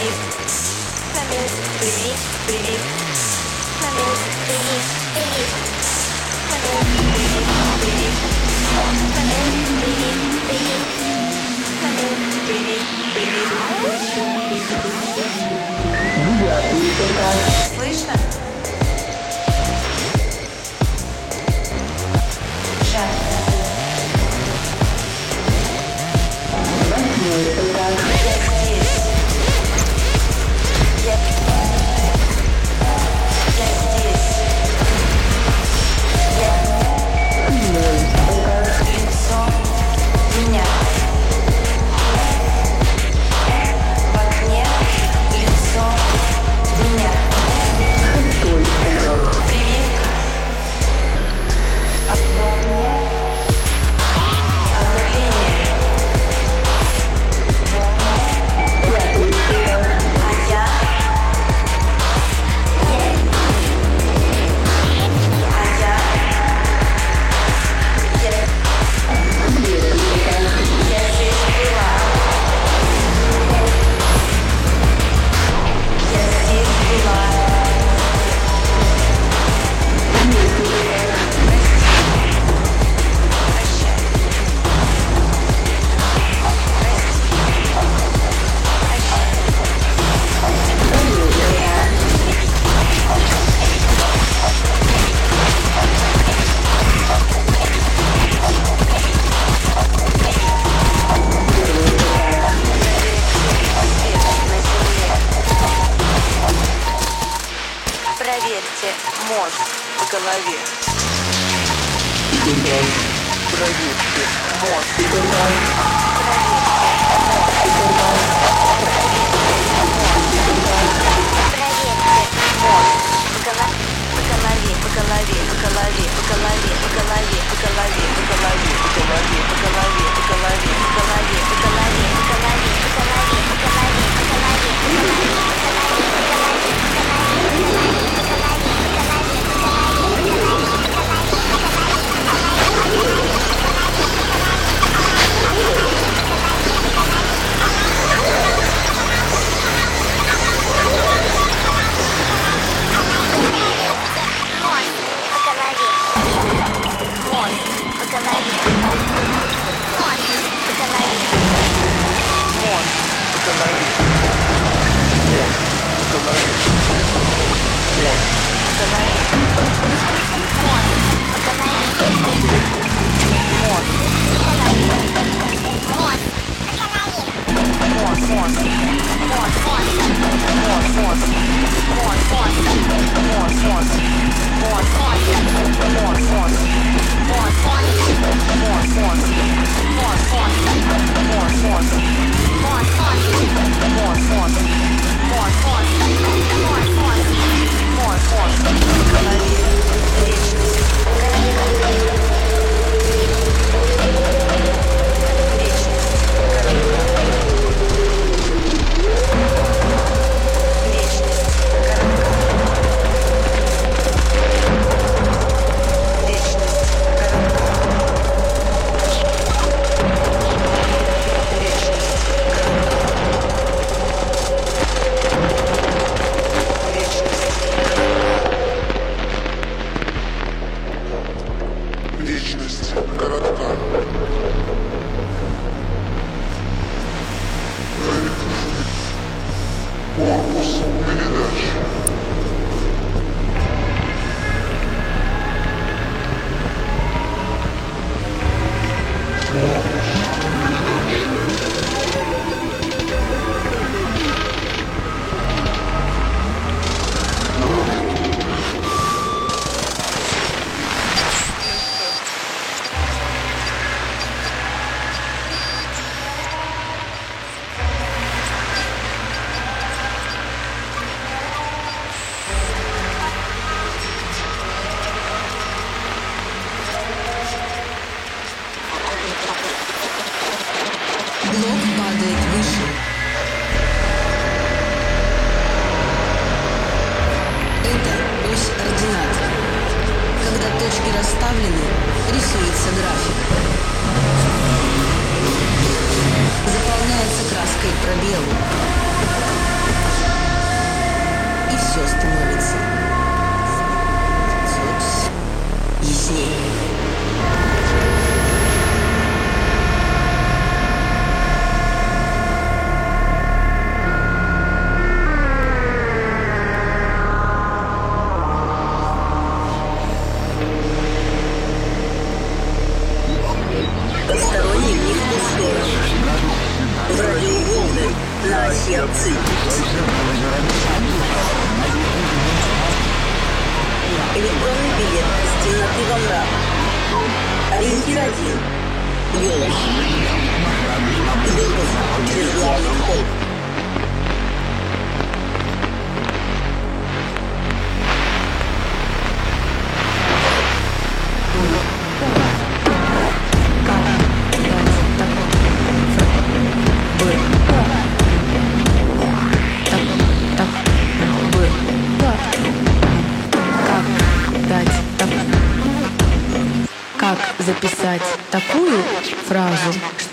Thank you.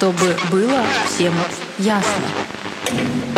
чтобы было всем ясно.